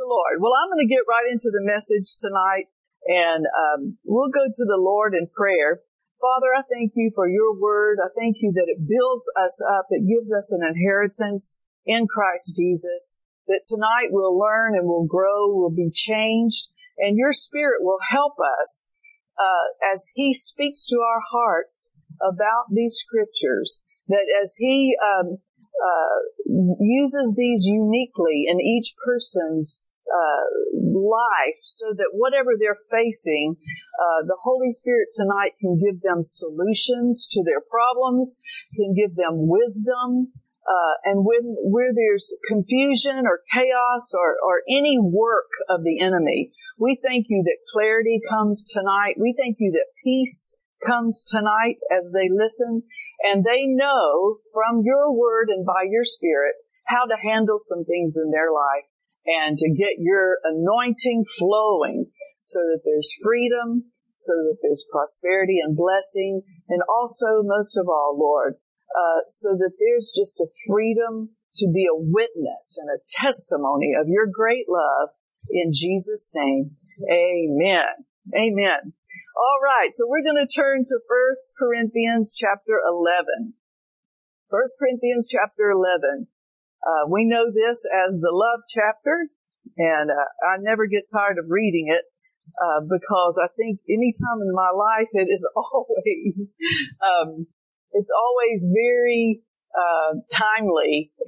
the Lord. Well, I'm going to get right into the message tonight and um, we'll go to the Lord in prayer. Father, I thank you for your word. I thank you that it builds us up. It gives us an inheritance in Christ Jesus. That tonight we'll learn and we'll grow, we'll be changed, and your spirit will help us uh, as he speaks to our hearts about these scriptures. That as he um, uh, uses these uniquely in each person's uh, life so that whatever they're facing, uh, the Holy Spirit tonight can give them solutions to their problems, can give them wisdom, uh, and when where there's confusion or chaos or, or any work of the enemy, we thank you that clarity comes tonight. We thank you that peace comes tonight as they listen and they know from your word and by your spirit how to handle some things in their life and to get your anointing flowing so that there's freedom, so that there's prosperity and blessing, and also, most of all, Lord, uh, so that there's just a freedom to be a witness and a testimony of your great love in Jesus' name. Amen. Amen. All right, so we're going to turn to 1 Corinthians chapter 11. 1 Corinthians chapter 11. Uh, we know this as the love chapter, and uh, I never get tired of reading it uh, because I think any time in my life it is always um, it's always very uh, timely.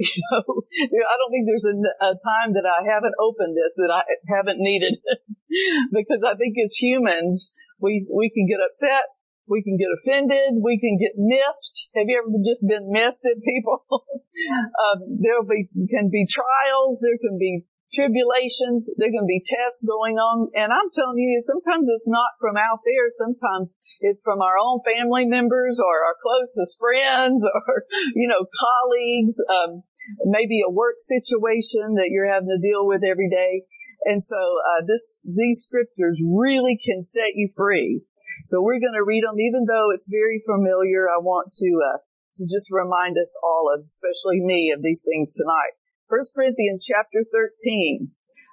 You know, I don't think there's a, a, time that I haven't opened this that I haven't needed because I think as humans we we can get upset we can get offended. We can get miffed. Have you ever just been miffed at people? um, there be, can be trials. There can be tribulations. There can be tests going on. And I'm telling you, sometimes it's not from out there. Sometimes it's from our own family members or our closest friends or, you know, colleagues, um, maybe a work situation that you're having to deal with every day. And so, uh, this, these scriptures really can set you free so we're going to read them, even though it's very familiar. I want to uh, to just remind us all, of, especially me, of these things tonight. First Corinthians chapter thirteen.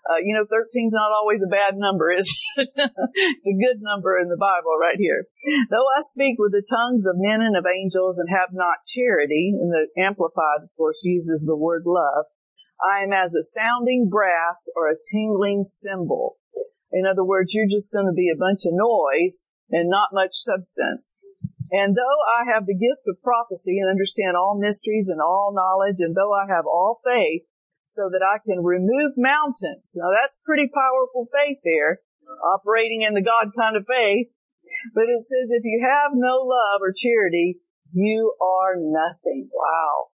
Uh, you know, 13 is not always a bad number, is a good number in the Bible right here. Though I speak with the tongues of men and of angels and have not charity, and the Amplified, of course, uses the word love, I am as a sounding brass or a tingling cymbal. In other words, you're just going to be a bunch of noise and not much substance. And though I have the gift of prophecy and understand all mysteries and all knowledge, and though I have all faith so that I can remove mountains. Now that's pretty powerful faith there, operating in the God kind of faith. But it says if you have no love or charity, you are nothing. Wow.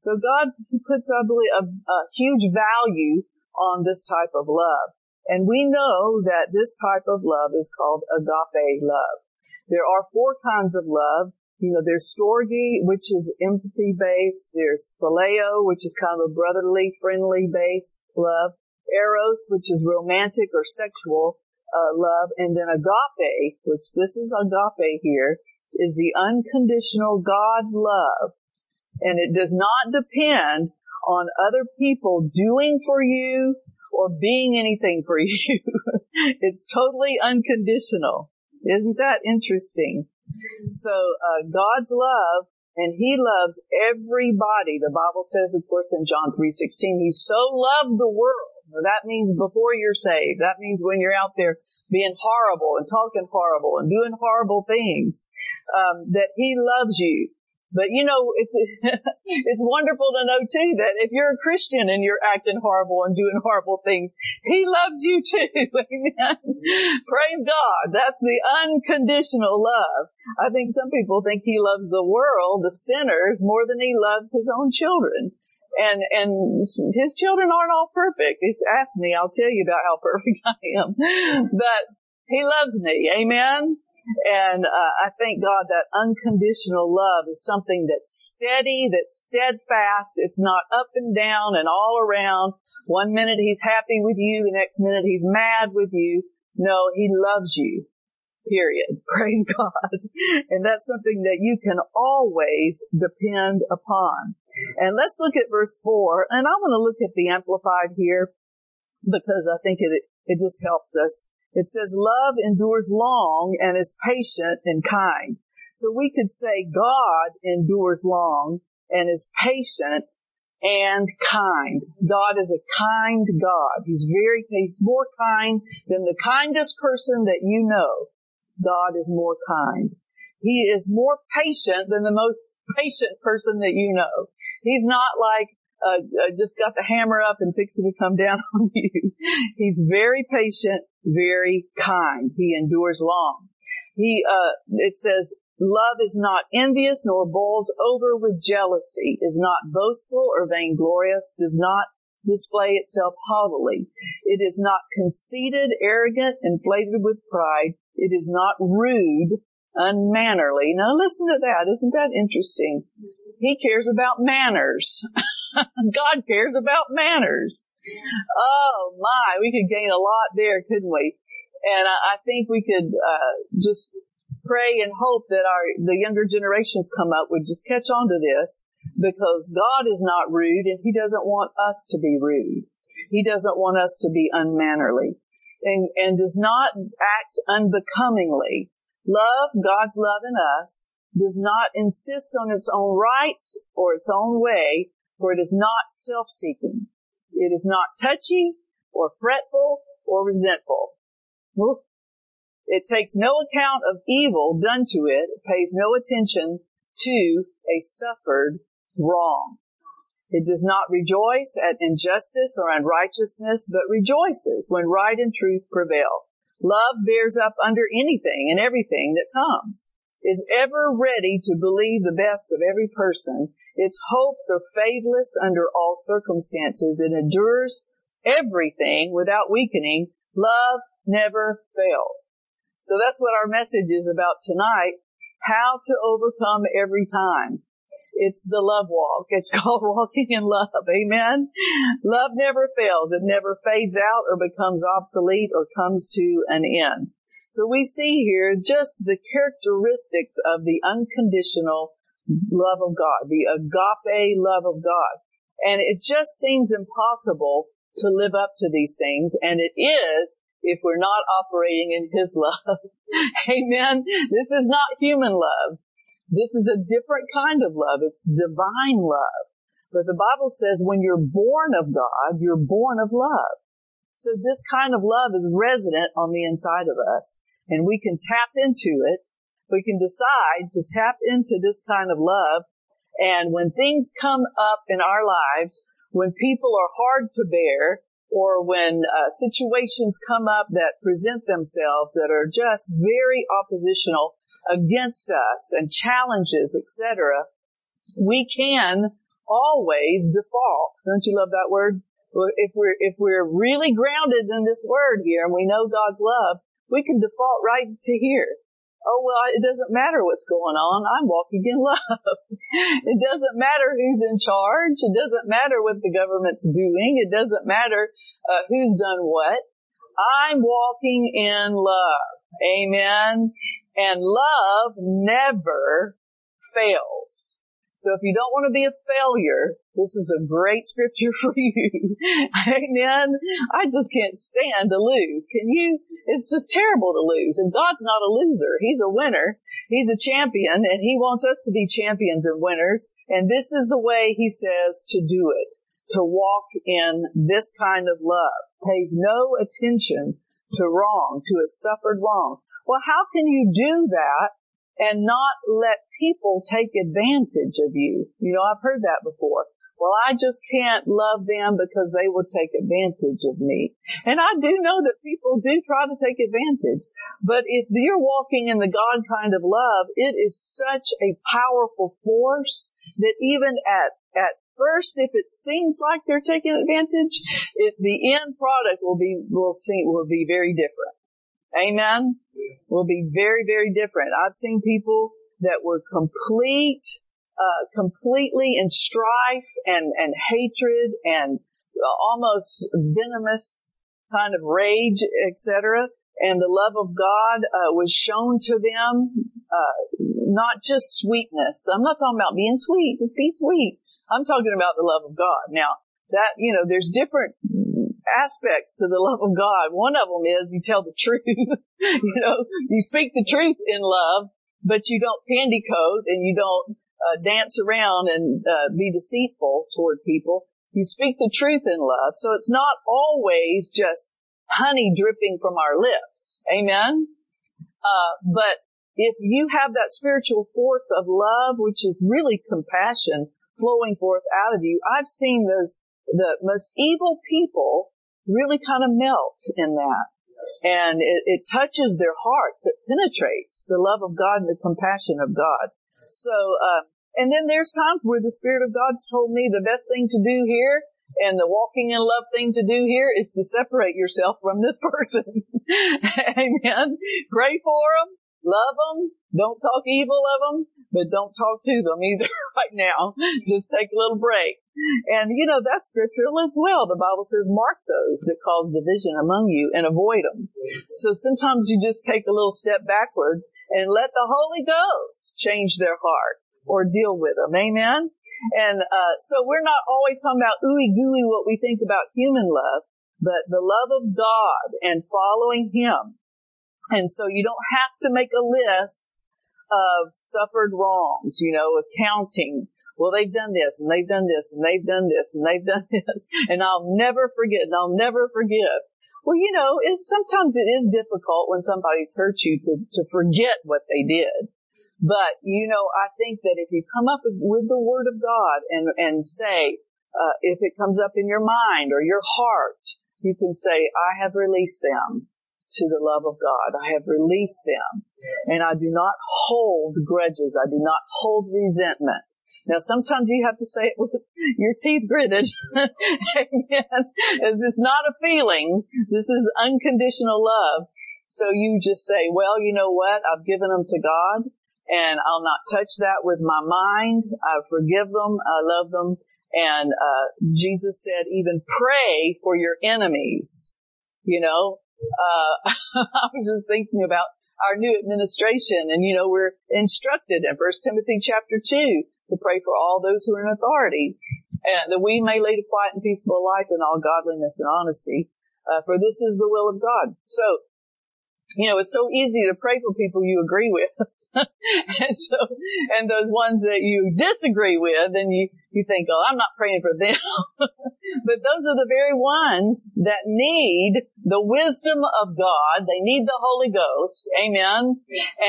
So God puts, I believe, a, a huge value on this type of love. And we know that this type of love is called agape love. There are four kinds of love. You know, there's storge, which is empathy based. There's phileo, which is kind of a brotherly, friendly based love. Eros, which is romantic or sexual uh, love. And then agape, which this is agape here, is the unconditional God love. And it does not depend on other people doing for you or being anything for you. it's totally unconditional. Isn't that interesting? So, uh, God's love, and He loves everybody. The Bible says, of course, in John 3.16, He so loved the world. Now, that means before you're saved. That means when you're out there being horrible and talking horrible and doing horrible things, um, that He loves you. But you know, it's it's wonderful to know too that if you're a Christian and you're acting horrible and doing horrible things, He loves you too. Amen. Praise God. That's the unconditional love. I think some people think He loves the world, the sinners, more than He loves His own children. And and His children aren't all perfect. He's asked me, I'll tell you about how perfect I am. But He loves me. Amen. And uh, I thank God that unconditional love is something that's steady, that's steadfast. It's not up and down and all around. One minute he's happy with you, the next minute he's mad with you. No, he loves you. Period. Praise God. And that's something that you can always depend upon. And let's look at verse four. And I want to look at the Amplified here because I think it, it just helps us. It says love endures long and is patient and kind. So we could say God endures long and is patient and kind. God is a kind God. He's very, he's more kind than the kindest person that you know. God is more kind. He is more patient than the most patient person that you know. He's not like, uh, uh, just got the hammer up and fixing to come down on you. He's very patient, very kind. He endures long. He, uh, it says, Love is not envious nor boils over with jealousy, is not boastful or vainglorious, does not display itself haughtily. It is not conceited, arrogant, inflated with pride. It is not rude, unmannerly. Now listen to that. Isn't that interesting? He cares about manners. God cares about manners. Oh my, we could gain a lot there, couldn't we? And I, I think we could uh, just pray and hope that our the younger generations come up would just catch on to this because God is not rude and he doesn't want us to be rude. He doesn't want us to be unmannerly and, and does not act unbecomingly. Love, God's love in us, does not insist on its own rights or its own way, for it is not self-seeking. It is not touchy or fretful or resentful. It takes no account of evil done to it, it pays no attention to a suffered wrong. It does not rejoice at injustice or unrighteousness, but rejoices when right and truth prevail. Love bears up under anything and everything that comes, is ever ready to believe the best of every person. Its hopes are faithless under all circumstances. It endures everything without weakening. Love never fails. So that's what our message is about tonight. How to overcome every time. It's the love walk. It's called walking in love. Amen. Love never fails. It never fades out or becomes obsolete or comes to an end. So we see here just the characteristics of the unconditional love of God, the agape love of God. And it just seems impossible to live up to these things. And it is if we're not operating in His love. Amen. This is not human love. This is a different kind of love. It's divine love. But the Bible says when you're born of God, you're born of love. So this kind of love is resident on the inside of us and we can tap into it. We can decide to tap into this kind of love. And when things come up in our lives, when people are hard to bear, or when uh, situations come up that present themselves that are just very oppositional against us and challenges, etc., we can always default. Don't you love that word? If we're if we're really grounded in this word here and we know God's love, we can default right to here oh well, it doesn't matter what's going on. I'm walking in love. it doesn't matter who's in charge. It doesn't matter what the government's doing. It doesn't matter uh, who's done what. I'm walking in love. Amen. And love never fails. So if you don't want to be a failure, this is a great scripture for you. Amen. I just can't stand to lose. Can you? It's just terrible to lose. And God's not a loser. He's a winner. He's a champion and he wants us to be champions and winners. And this is the way he says to do it. To walk in this kind of love. Pays no attention to wrong, to a suffered wrong. Well, how can you do that and not let people take advantage of you. You know, I've heard that before. Well, I just can't love them because they will take advantage of me. And I do know that people do try to take advantage. But if you're walking in the God kind of love, it is such a powerful force that even at, at first, if it seems like they're taking advantage, if the end product will be, will see, will be very different. Amen. Will be very, very different. I've seen people that were complete, uh, completely in strife and, and hatred and almost venomous kind of rage, etc. And the love of God uh, was shown to them, uh, not just sweetness. I'm not talking about being sweet, just be sweet. I'm talking about the love of God. Now, that, you know, there's different aspects to the love of God. One of them is you tell the truth. you know, you speak the truth in love, but you don't candy coat and you don't uh, dance around and uh, be deceitful toward people. You speak the truth in love. So it's not always just honey dripping from our lips. Amen. Uh, but if you have that spiritual force of love, which is really compassion flowing forth out of you, I've seen those, the most evil people really kind of melt in that. And it, it touches their hearts. It penetrates the love of God and the compassion of God. So, uh, and then there's times where the Spirit of God's told me the best thing to do here and the walking in love thing to do here is to separate yourself from this person. Amen. Pray for them. Love them. Don't talk evil of them, but don't talk to them either right now. Just take a little break. And you know, that's scriptural as well. The Bible says mark those that cause division among you and avoid them. So sometimes you just take a little step backward and let the Holy Ghost change their heart or deal with them. Amen. And, uh, so we're not always talking about ooey gooey what we think about human love, but the love of God and following Him and so you don't have to make a list of suffered wrongs, you know, accounting. Well, they've done this and they've done this and they've done this and they've done this and I'll never forget and I'll never forgive. Well, you know, it's sometimes it is difficult when somebody's hurt you to, to forget what they did. But, you know, I think that if you come up with the word of God and, and say, uh, if it comes up in your mind or your heart, you can say, I have released them to the love of God. I have released them and I do not hold grudges. I do not hold resentment. Now sometimes you have to say it with your teeth gritted. Amen. It's not a feeling. This is unconditional love. So you just say, well, you know what? I've given them to God and I'll not touch that with my mind. I forgive them. I love them. And, uh, Jesus said, even pray for your enemies. You know, uh, I was just thinking about our new administration and, you know, we're instructed in First Timothy chapter 2 to pray for all those who are in authority and that we may lead a quiet and peaceable life in all godliness and honesty. Uh, for this is the will of God. So you know, it's so easy to pray for people you agree with. and so, and those ones that you disagree with, and you, you think, oh, I'm not praying for them. but those are the very ones that need the wisdom of God. They need the Holy Ghost. Amen.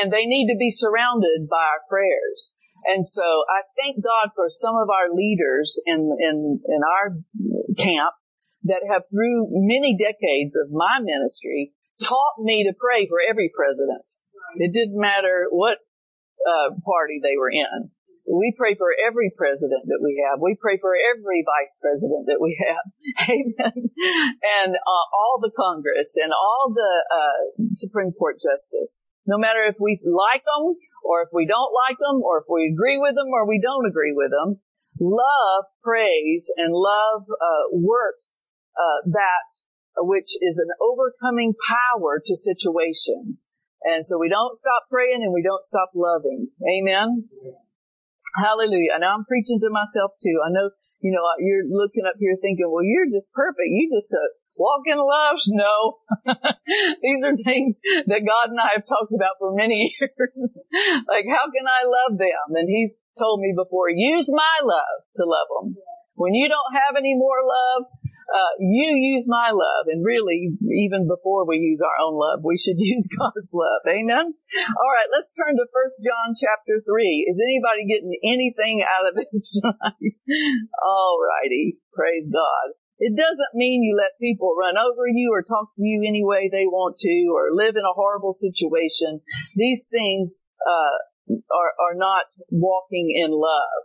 And they need to be surrounded by our prayers. And so I thank God for some of our leaders in, in, in our camp that have through many decades of my ministry taught me to pray for every president. It didn't matter what uh, party they were in. We pray for every president that we have. We pray for every vice president that we have. Amen. And uh, all the Congress and all the uh, Supreme Court justice. No matter if we like them or if we don't like them or if we agree with them or we don't agree with them, love prays and love uh, works uh, that which is an overcoming power to situations. And so we don't stop praying and we don't stop loving. Amen. Hallelujah. Now I'm preaching to myself too. I know, you know, you're looking up here thinking, well, you're just perfect. You just uh, walk in love. No. These are things that God and I have talked about for many years. like, how can I love them? And he's told me before, use my love to love them. When you don't have any more love, uh, you use my love, and really, even before we use our own love, we should use God's love. Amen. All right, let's turn to First John chapter three. Is anybody getting anything out of this tonight? All righty, praise God. It doesn't mean you let people run over you or talk to you any way they want to or live in a horrible situation. These things uh, are, are not walking in love.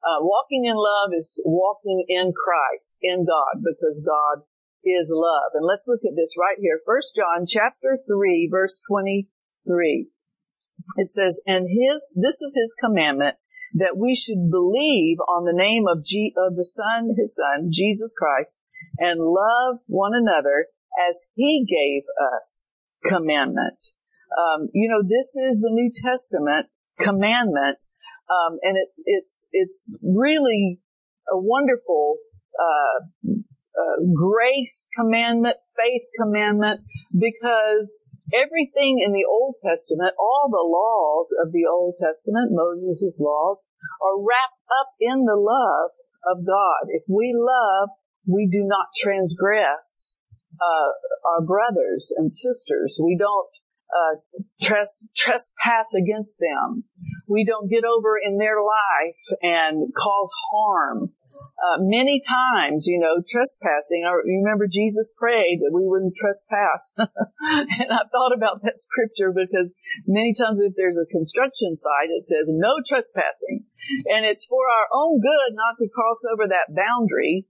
Uh, walking in love is walking in Christ, in God, because God is love. And let's look at this right here. First John chapter 3 verse 23. It says, and his, this is his commandment that we should believe on the name of, G, of the Son, his Son, Jesus Christ, and love one another as he gave us commandment. Um, you know, this is the New Testament commandment um, and it, it's, it's really a wonderful, uh, uh, grace commandment, faith commandment, because everything in the Old Testament, all the laws of the Old Testament, Moses' laws, are wrapped up in the love of God. If we love, we do not transgress uh, our brothers and sisters. We don't uh, tres- trespass against them. We don't get over in their life and cause harm. Uh, many times, you know, trespassing. I remember Jesus prayed that we wouldn't trespass. and I thought about that scripture because many times if there's a construction site, it says no trespassing. And it's for our own good not to cross over that boundary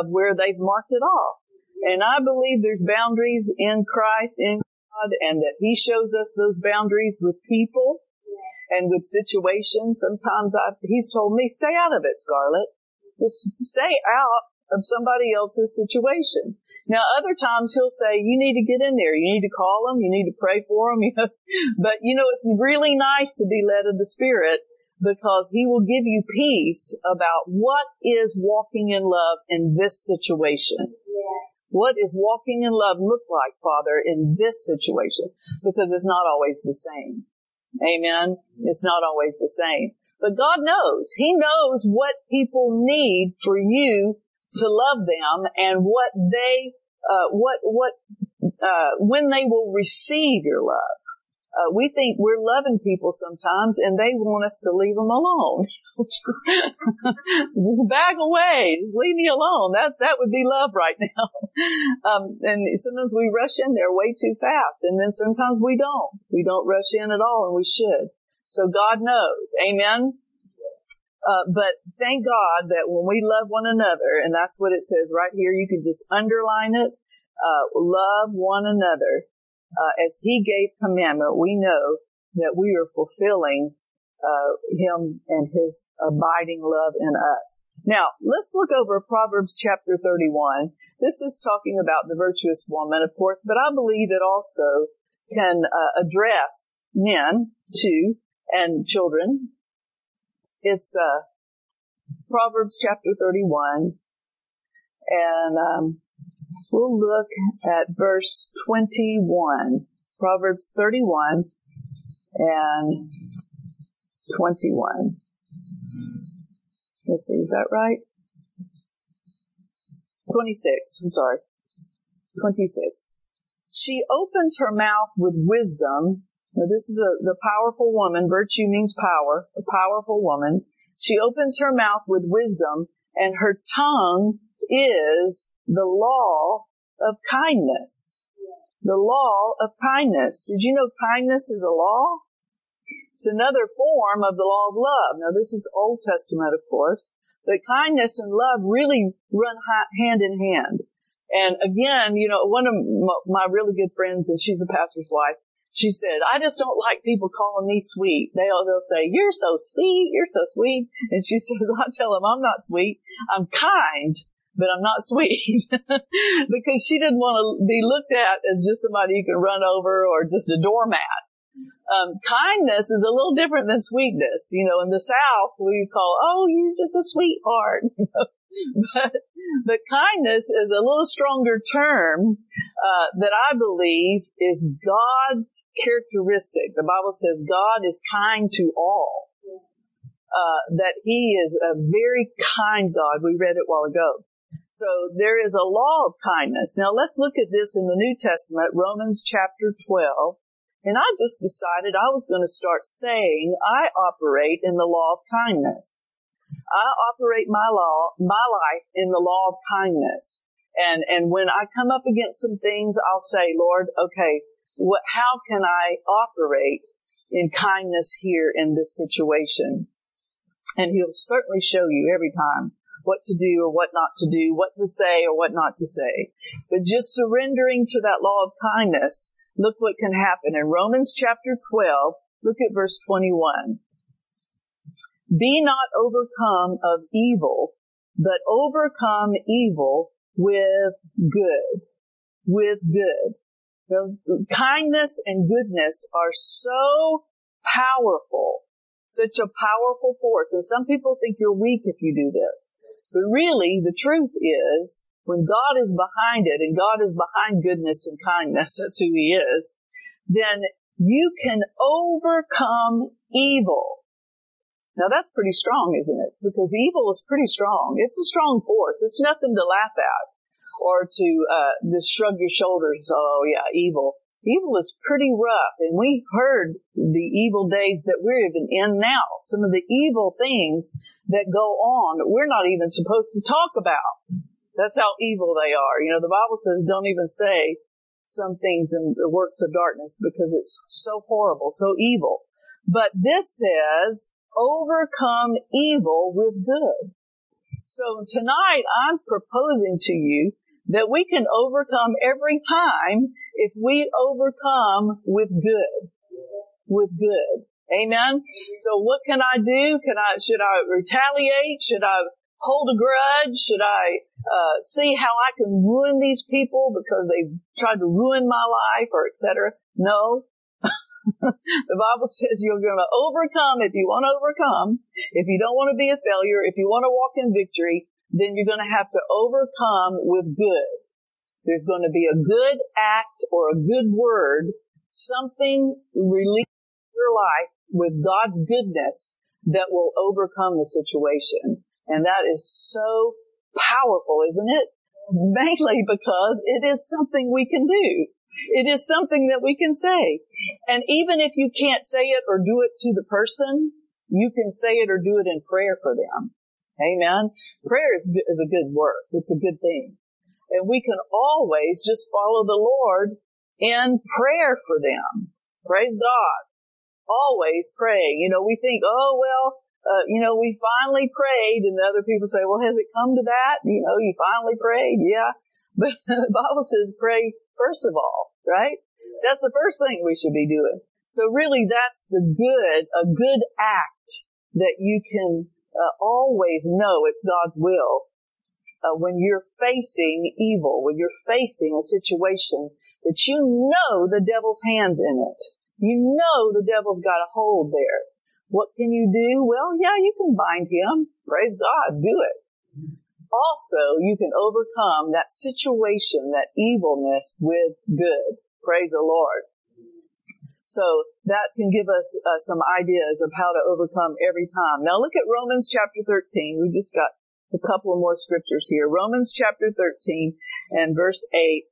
of where they've marked it off. And I believe there's boundaries in Christ, in God, and that He shows us those boundaries with people and with situations. Sometimes I've, He's told me, stay out of it, Scarlett. Just stay out of somebody else's situation. Now, other times he'll say, you need to get in there. You need to call them. You need to pray for them. But, you know, it's really nice to be led of the Spirit because he will give you peace about what is walking in love in this situation. What is walking in love look like, Father, in this situation? Because it's not always the same. Amen. It's not always the same. But God knows. He knows what people need for you to love them and what they, uh, what, what, uh, when they will receive your love. Uh, we think we're loving people sometimes and they want us to leave them alone. just, just back away. Just leave me alone. That, that would be love right now. Um, and sometimes we rush in there way too fast and then sometimes we don't. We don't rush in at all and we should. So God knows. Amen. Uh, but thank God that when we love one another, and that's what it says right here, you can just underline it, uh, love one another uh, as he gave commandment, we know that we are fulfilling uh, him and his abiding love in us. Now, let's look over Proverbs chapter 31. This is talking about the virtuous woman, of course, but I believe it also can uh, address men too and children. It's uh, Proverbs chapter 31, and um, We'll look at verse 21, Proverbs 31 and 21. Let's see, is that right? 26, I'm sorry. 26. She opens her mouth with wisdom. Now this is a, the powerful woman. Virtue means power. A powerful woman. She opens her mouth with wisdom and her tongue is the law of kindness. The law of kindness. Did you know kindness is a law? It's another form of the law of love. Now this is Old Testament, of course, but kindness and love really run hand in hand. And again, you know, one of my really good friends, and she's a pastor's wife, she said, I just don't like people calling me sweet. They'll, they'll say, you're so sweet, you're so sweet. And she said, I tell them I'm not sweet, I'm kind but I'm not sweet because she didn't want to be looked at as just somebody you can run over or just a doormat. Um, kindness is a little different than sweetness. You know, in the South, we call, oh, you're just a sweetheart. but, but kindness is a little stronger term, uh, that I believe is God's characteristic. The Bible says God is kind to all. Uh, that he is a very kind God. We read it while ago. So there is a law of kindness. Now let's look at this in the New Testament, Romans chapter 12. And I just decided I was going to start saying I operate in the law of kindness. I operate my law, my life in the law of kindness. And, and when I come up against some things, I'll say, Lord, okay, what, how can I operate in kindness here in this situation? And he'll certainly show you every time what to do or what not to do, what to say or what not to say. But just surrendering to that law of kindness, look what can happen. In Romans chapter 12, look at verse 21. Be not overcome of evil, but overcome evil with good. With good. Kindness and goodness are so powerful, such a powerful force. And some people think you're weak if you do this. But really, the truth is when God is behind it and God is behind goodness and kindness, that's who he is, then you can overcome evil. Now that's pretty strong, isn't it? Because evil is pretty strong. It's a strong force. It's nothing to laugh at or to uh, just shrug your shoulders. Oh yeah, evil. Evil is pretty rough, and we heard the evil days that we're even in now. Some of the evil things that go on we're not even supposed to talk about. That's how evil they are. You know, the Bible says don't even say some things in the works of darkness because it's so horrible, so evil. But this says overcome evil with good. So tonight I'm proposing to you that we can overcome every time if we overcome with good. With good. Amen. So what can I do? Can I, should I retaliate? Should I hold a grudge? Should I, uh, see how I can ruin these people because they've tried to ruin my life or etc.? No. the Bible says you're going to overcome if you want to overcome. If you don't want to be a failure, if you want to walk in victory, then you're going to have to overcome with good. There's going to be a good act or a good word, something released in your life with God's goodness that will overcome the situation. And that is so powerful, isn't it? Mainly because it is something we can do. It is something that we can say. And even if you can't say it or do it to the person, you can say it or do it in prayer for them. Amen. Prayer is, is a good work. It's a good thing. And we can always just follow the Lord in prayer for them. Praise God. Always praying. You know, we think, oh, well, uh, you know, we finally prayed and the other people say, well, has it come to that? You know, you finally prayed. Yeah. But the Bible says pray first of all, right? That's the first thing we should be doing. So really that's the good, a good act that you can uh, always know it's God's will uh, when you're facing evil, when you're facing a situation that you know the devil's hands in it. You know the devil's got a hold there. What can you do? Well, yeah, you can bind him. Praise God. Do it. Also, you can overcome that situation, that evilness with good. Praise the Lord. So that can give us uh, some ideas of how to overcome every time. Now look at Romans chapter 13. We just got a couple of more scriptures here. Romans chapter 13 and verse 8.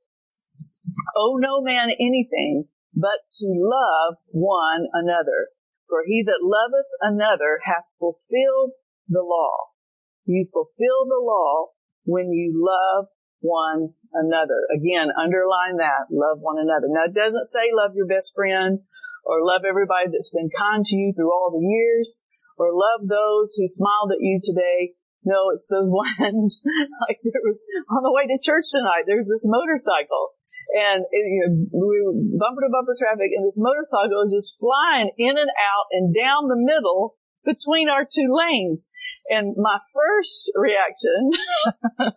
Owe no man anything but to love one another. For he that loveth another hath fulfilled the law. You fulfill the law when you love one another. Again, underline that. Love one another. Now it doesn't say love your best friend or love everybody that's been kind to you through all the years or love those who smiled at you today. No, it's those ones like was on the way to church tonight. There's this motorcycle and you know, we bumper to bumper traffic and this motorcycle is just flying in and out and down the middle between our two lanes. And my first reaction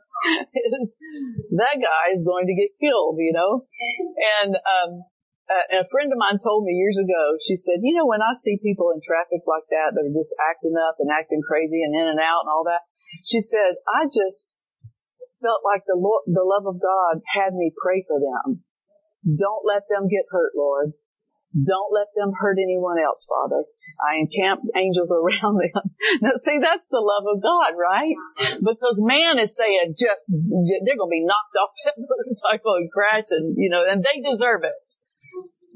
is that guy is going to get killed, you know? And, um, a friend of mine told me years ago, she said, you know, when I see people in traffic like that, that are just acting up and acting crazy and in and out and all that, she said, I just felt like the the love of God had me pray for them. Don't let them get hurt, Lord. Don't let them hurt anyone else, Father. I encamp angels around them. Now see, that's the love of God, right? Because man is saying just, they're going to be knocked off that motorcycle and crash and, you know, and they deserve it.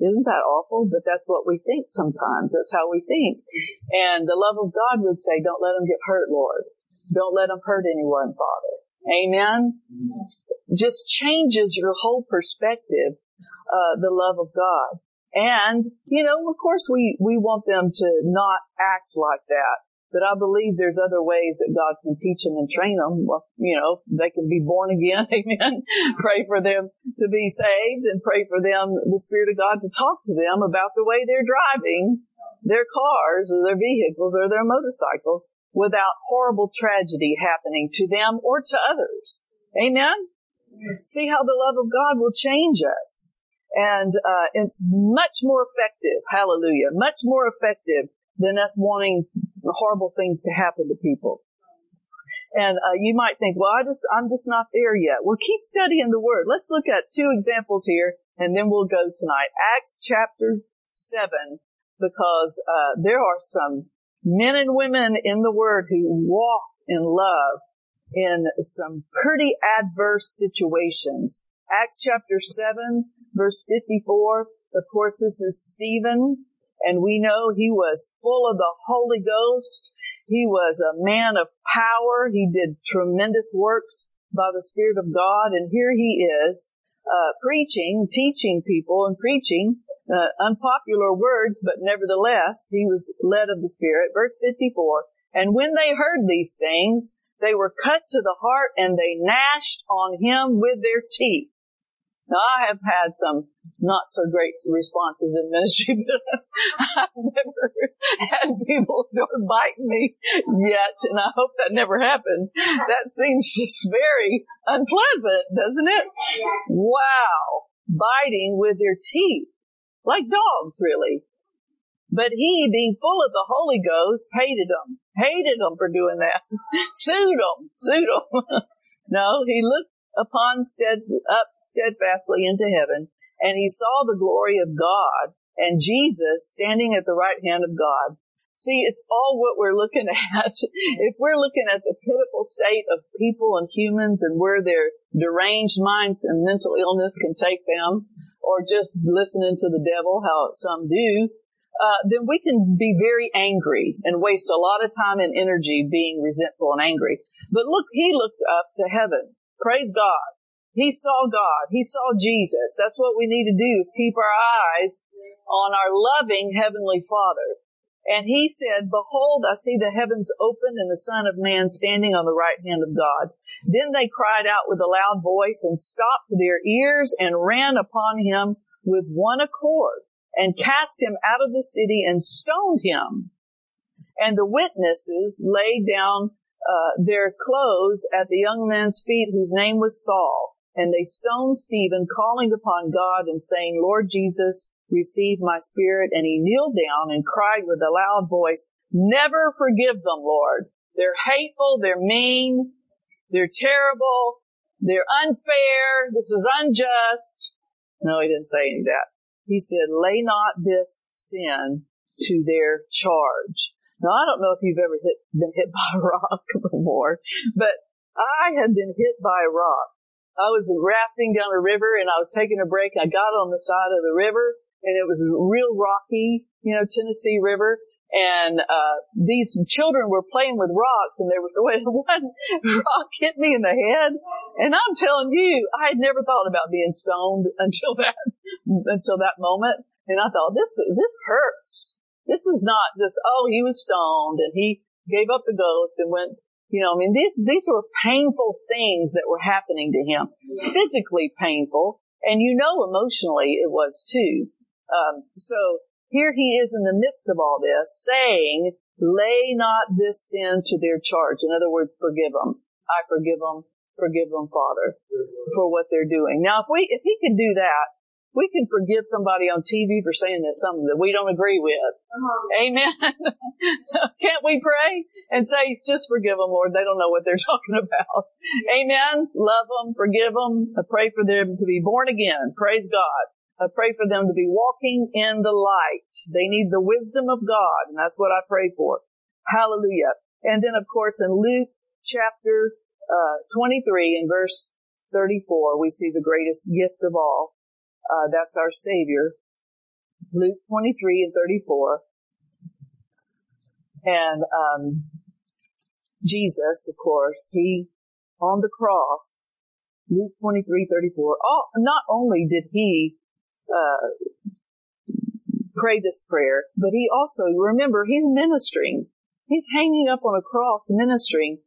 Isn't that awful? But that's what we think sometimes. That's how we think. And the love of God would say, don't let them get hurt, Lord. Don't let them hurt anyone, Father. Amen. Just changes your whole perspective, uh, the love of God. And, you know, of course we, we want them to not act like that. But I believe there's other ways that God can teach them and train them. Well, you know, they can be born again. Amen. pray for them to be saved and pray for them, the Spirit of God to talk to them about the way they're driving their cars or their vehicles or their motorcycles without horrible tragedy happening to them or to others. Amen. See how the love of God will change us and uh, it's much more effective. Hallelujah! Much more effective than us wanting horrible things to happen to people. And uh, you might think, well, I just, I'm just not there yet. Well, keep studying the Word. Let's look at two examples here, and then we'll go tonight. Acts chapter seven, because uh, there are some men and women in the Word who walked in love in some pretty adverse situations. Acts chapter 7, verse 54. Of course, this is Stephen, and we know he was full of the Holy Ghost. He was a man of power. He did tremendous works by the Spirit of God, and here he is, uh, preaching, teaching people and preaching, uh, unpopular words, but nevertheless, he was led of the Spirit. Verse 54. And when they heard these things, they were cut to the heart and they gnashed on him with their teeth. Now I have had some not so great responses in ministry, but I've never had people start biting me yet, and I hope that never happens. That seems just very unpleasant, doesn't it? Wow. Biting with their teeth. Like dogs, really. But he, being full of the Holy Ghost, hated them. Hated them for doing that. sued them. Sued them. no, he looked upon stead, up steadfastly into heaven, and he saw the glory of God and Jesus standing at the right hand of God. See, it's all what we're looking at. if we're looking at the pitiful state of people and humans and where their deranged minds and mental illness can take them, or just listening to the devil, how some do, uh, then we can be very angry and waste a lot of time and energy being resentful and angry. But look, he looked up to heaven. Praise God. He saw God. He saw Jesus. That's what we need to do is keep our eyes on our loving heavenly Father. And he said, behold, I see the heavens open and the son of man standing on the right hand of God. Then they cried out with a loud voice and stopped their ears and ran upon him with one accord and cast him out of the city and stoned him. And the witnesses laid down uh, their clothes at the young man's feet whose name was Saul. And they stoned Stephen, calling upon God and saying, Lord Jesus, receive my spirit. And he kneeled down and cried with a loud voice, Never forgive them, Lord. They're hateful, they're mean, they're terrible, they're unfair, this is unjust. No, he didn't say any of that. He said, lay not this sin to their charge. Now I don't know if you've ever hit, been hit by a rock before, but I had been hit by a rock. I was rafting down a river and I was taking a break. I got on the side of the river and it was real rocky, you know, Tennessee River and uh, these children were playing with rocks and were throwing one rock hit me in the head and I'm telling you I had never thought about being stoned until that until that moment and I thought this this hurts this is not just oh he was stoned and he gave up the ghost and went you know I mean these these were painful things that were happening to him physically painful and you know emotionally it was too um, so here he is in the midst of all this saying, lay not this sin to their charge. In other words, forgive them. I forgive them. Forgive them, Father, for what they're doing. Now, if we, if he can do that, we can forgive somebody on TV for saying that something that we don't agree with. Uh-huh. Amen. Can't we pray and say, just forgive them, Lord. They don't know what they're talking about. Amen. Love them, forgive them, I pray for them to be born again. Praise God. I pray for them to be walking in the light. They need the wisdom of God, and that's what I pray for. Hallelujah. And then, of course, in Luke chapter uh, 23 and verse 34, we see the greatest gift of all. Uh, that's our Savior. Luke 23 and 34. And um, Jesus, of course, he on the cross, Luke 23, 34, oh, not only did he uh, pray this prayer, but he also, remember, he's ministering. He's hanging up on a cross ministering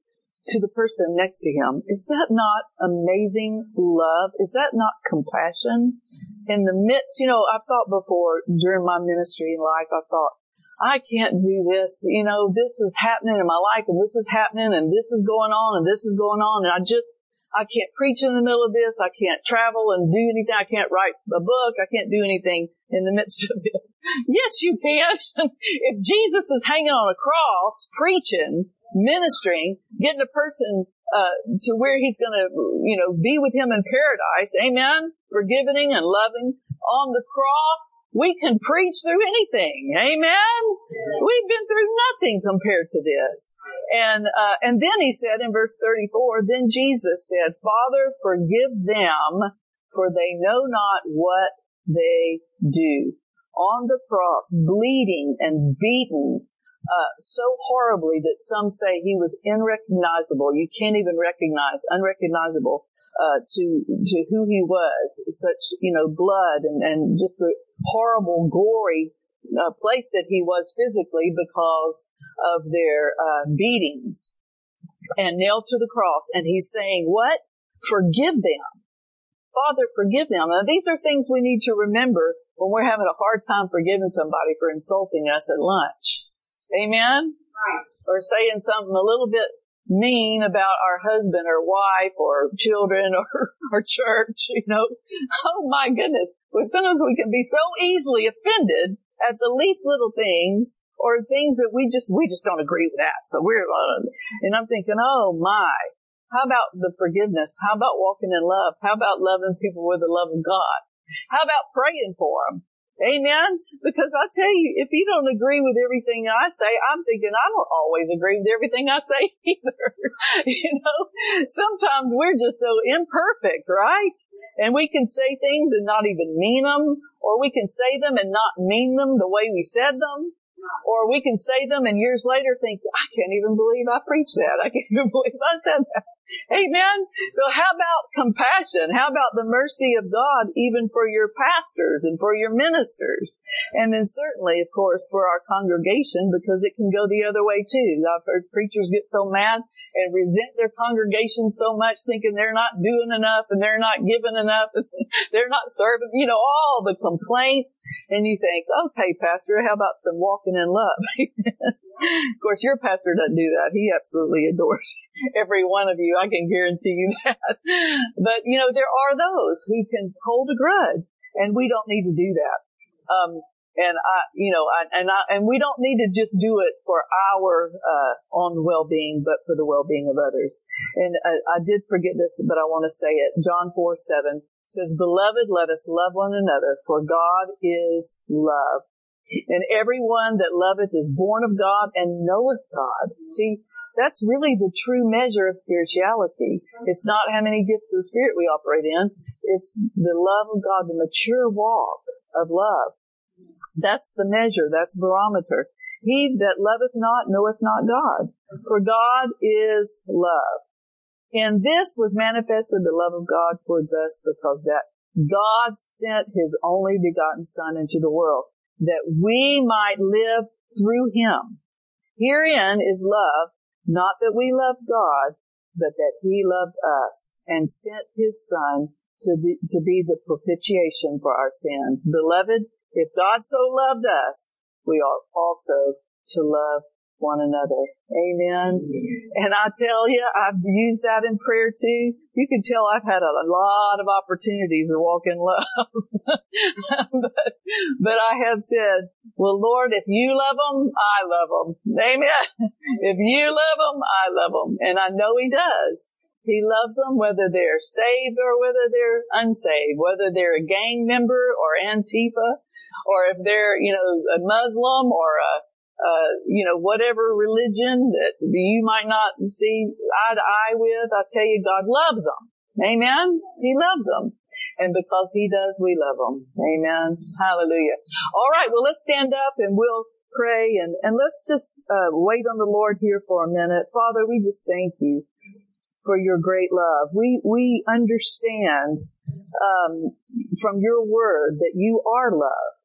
to the person next to him. Is that not amazing love? Is that not compassion? In the midst, you know, I've thought before during my ministry in life, I thought, I can't do this. You know, this is happening in my life and this is happening and this is going on and this is going on and I just, I can't preach in the middle of this. I can't travel and do anything. I can't write a book. I can't do anything in the midst of it. yes, you can. if Jesus is hanging on a cross preaching ministering, getting a person uh, to where he's going to, you know, be with him in paradise. Amen. Forgiving and loving on the cross. We can preach through anything. Amen. We've been through nothing compared to this. And, uh, and then he said in verse 34, then Jesus said, Father, forgive them for they know not what they do. On the cross, bleeding and beaten, uh, so horribly that some say he was unrecognizable. You can't even recognize, unrecognizable uh, to to who he was. Such you know blood and and just the horrible, gory uh, place that he was physically because of their uh, beatings and nailed to the cross. And he's saying, "What? Forgive them." Father, forgive them. Now, these are things we need to remember when we're having a hard time forgiving somebody for insulting us at lunch. Amen? Right. Or saying something a little bit mean about our husband or wife or children or, or church, you know. Oh my goodness. Sometimes we can be so easily offended at the least little things or things that we just, we just don't agree with that. So we're, and I'm thinking, oh my, how about the forgiveness? How about walking in love? How about loving people with the love of God? How about praying for them? Amen. Because I tell you, if you don't agree with everything I say, I'm thinking I don't always agree with everything I say either. you know, sometimes we're just so imperfect, right? And we can say things and not even mean them, or we can say them and not mean them the way we said them. Or we can say them and years later think, I can't even believe I preached that. I can't even believe I said that. Amen. So how about compassion? How about the mercy of God even for your pastors and for your ministers? And then certainly, of course, for our congregation because it can go the other way too. I've heard preachers get so mad and resent their congregation so much thinking they're not doing enough and they're not giving enough and they're not serving, you know, all the complaints. And you think, okay, pastor, how about some walking in love? of course, your pastor doesn't do that. He absolutely adores every one of you. I can guarantee you that. But, you know, there are those who can hold a grudge and we don't need to do that. Um, and I, you know, I, and I, and we don't need to just do it for our, uh, own well-being, but for the well-being of others. And I, I did forget this, but I want to say it. John 4, 7 says, Beloved, let us love one another, for God is love. And everyone that loveth is born of God and knoweth God. See, that's really the true measure of spirituality. It's not how many gifts of the Spirit we operate in. It's the love of God, the mature walk of love. That's the measure. That's barometer. He that loveth not knoweth not God. For God is love. And this was manifested the love of God towards us because that God sent his only begotten son into the world that we might live through him. Herein is love, not that we loved God, but that he loved us and sent his son to be, to be the propitiation for our sins. Beloved, if God so loved us, we ought also to love one another. Amen. And I tell you, I've used that in prayer too. You can tell I've had a lot of opportunities to walk in love. but, but I have said, well, Lord, if you love them, I love them. Amen. if you love them, I love them. And I know He does. He loves them whether they're saved or whether they're unsaved, whether they're a gang member or Antifa, or if they're, you know, a Muslim or a uh, you know, whatever religion that you might not see eye to eye with, I tell you, God loves them. Amen. He loves them. And because he does, we love them. Amen. Hallelujah. All right. Well, let's stand up and we'll pray and, and let's just, uh, wait on the Lord here for a minute. Father, we just thank you for your great love. We, we understand, um, from your word that you are love.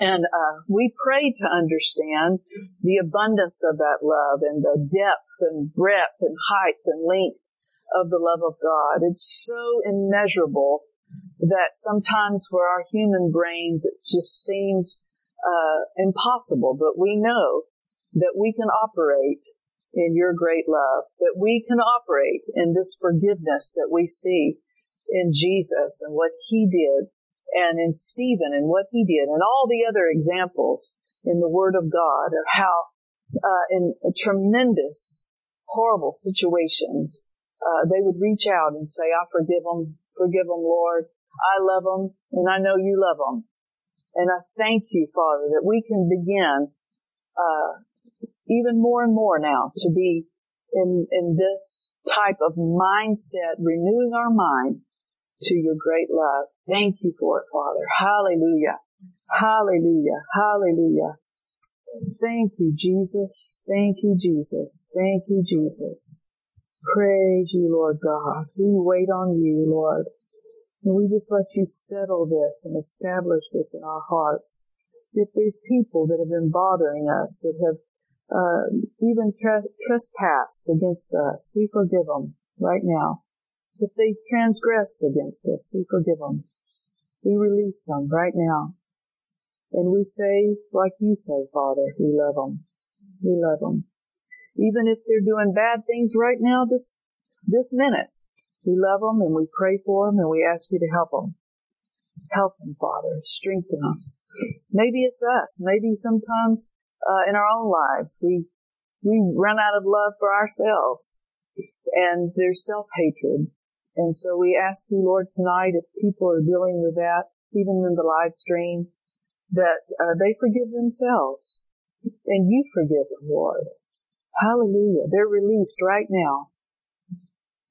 And uh, we pray to understand the abundance of that love and the depth and breadth and height and length of the love of God. It's so immeasurable that sometimes for our human brains it just seems uh, impossible. But we know that we can operate in your great love, that we can operate in this forgiveness that we see in Jesus and what he did and in Stephen and what he did and all the other examples in the Word of God of how uh, in tremendous, horrible situations, uh, they would reach out and say, I forgive them, forgive them, Lord. I love them, and I know you love them. And I thank you, Father, that we can begin, uh, even more and more now to be in, in this type of mindset, renewing our mind to your great love. Thank you for it, Father. Hallelujah. Hallelujah. Hallelujah. Thank you, Jesus. Thank you, Jesus. Thank you, Jesus. Praise you, Lord God. We wait on you, Lord. And we just let you settle this and establish this in our hearts. If there's people that have been bothering us, that have uh, even trespassed against us, we forgive them right now. If they transgressed against us, we forgive them. We release them right now. And we say, like you say, Father, we love them. We love them. Even if they're doing bad things right now, this, this minute, we love them and we pray for them and we ask you to help them. Help them, Father. Strengthen them. Maybe it's us. Maybe sometimes uh, in our own lives we we run out of love for ourselves, and there's self hatred. And so we ask you, Lord, tonight, if people are dealing with that, even in the live stream, that uh, they forgive themselves, and you forgive them, Lord. Hallelujah. They're released right now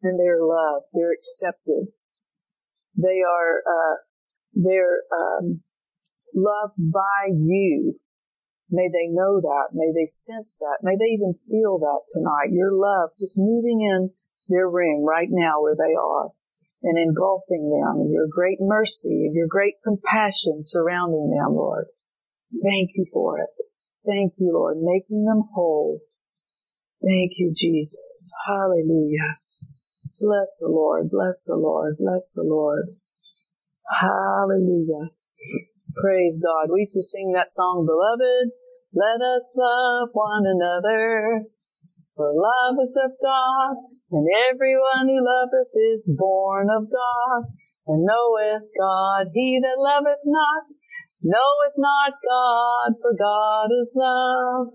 and they're loved. They're accepted. They are, uh, they're, um, loved by you. May they know that. May they sense that. May they even feel that tonight. Your love just moving in their room right now where they are and engulfing them your great mercy and your great compassion surrounding them, Lord. Thank you for it. Thank you, Lord, making them whole. Thank you, Jesus. Hallelujah. Bless the Lord, bless the Lord, bless the Lord. Hallelujah. Praise God. We used to sing that song, Beloved, let us love one another. For love is of God, and everyone who loveth is born of God, and knoweth God. He that loveth not, knoweth not God, for God is love.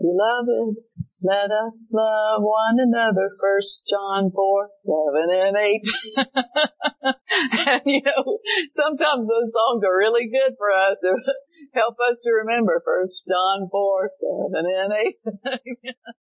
Beloved, let us love one another. First John 4, 7 and 8. and you know, sometimes those songs are really good for us to help us to remember First John 4, 7 and 8.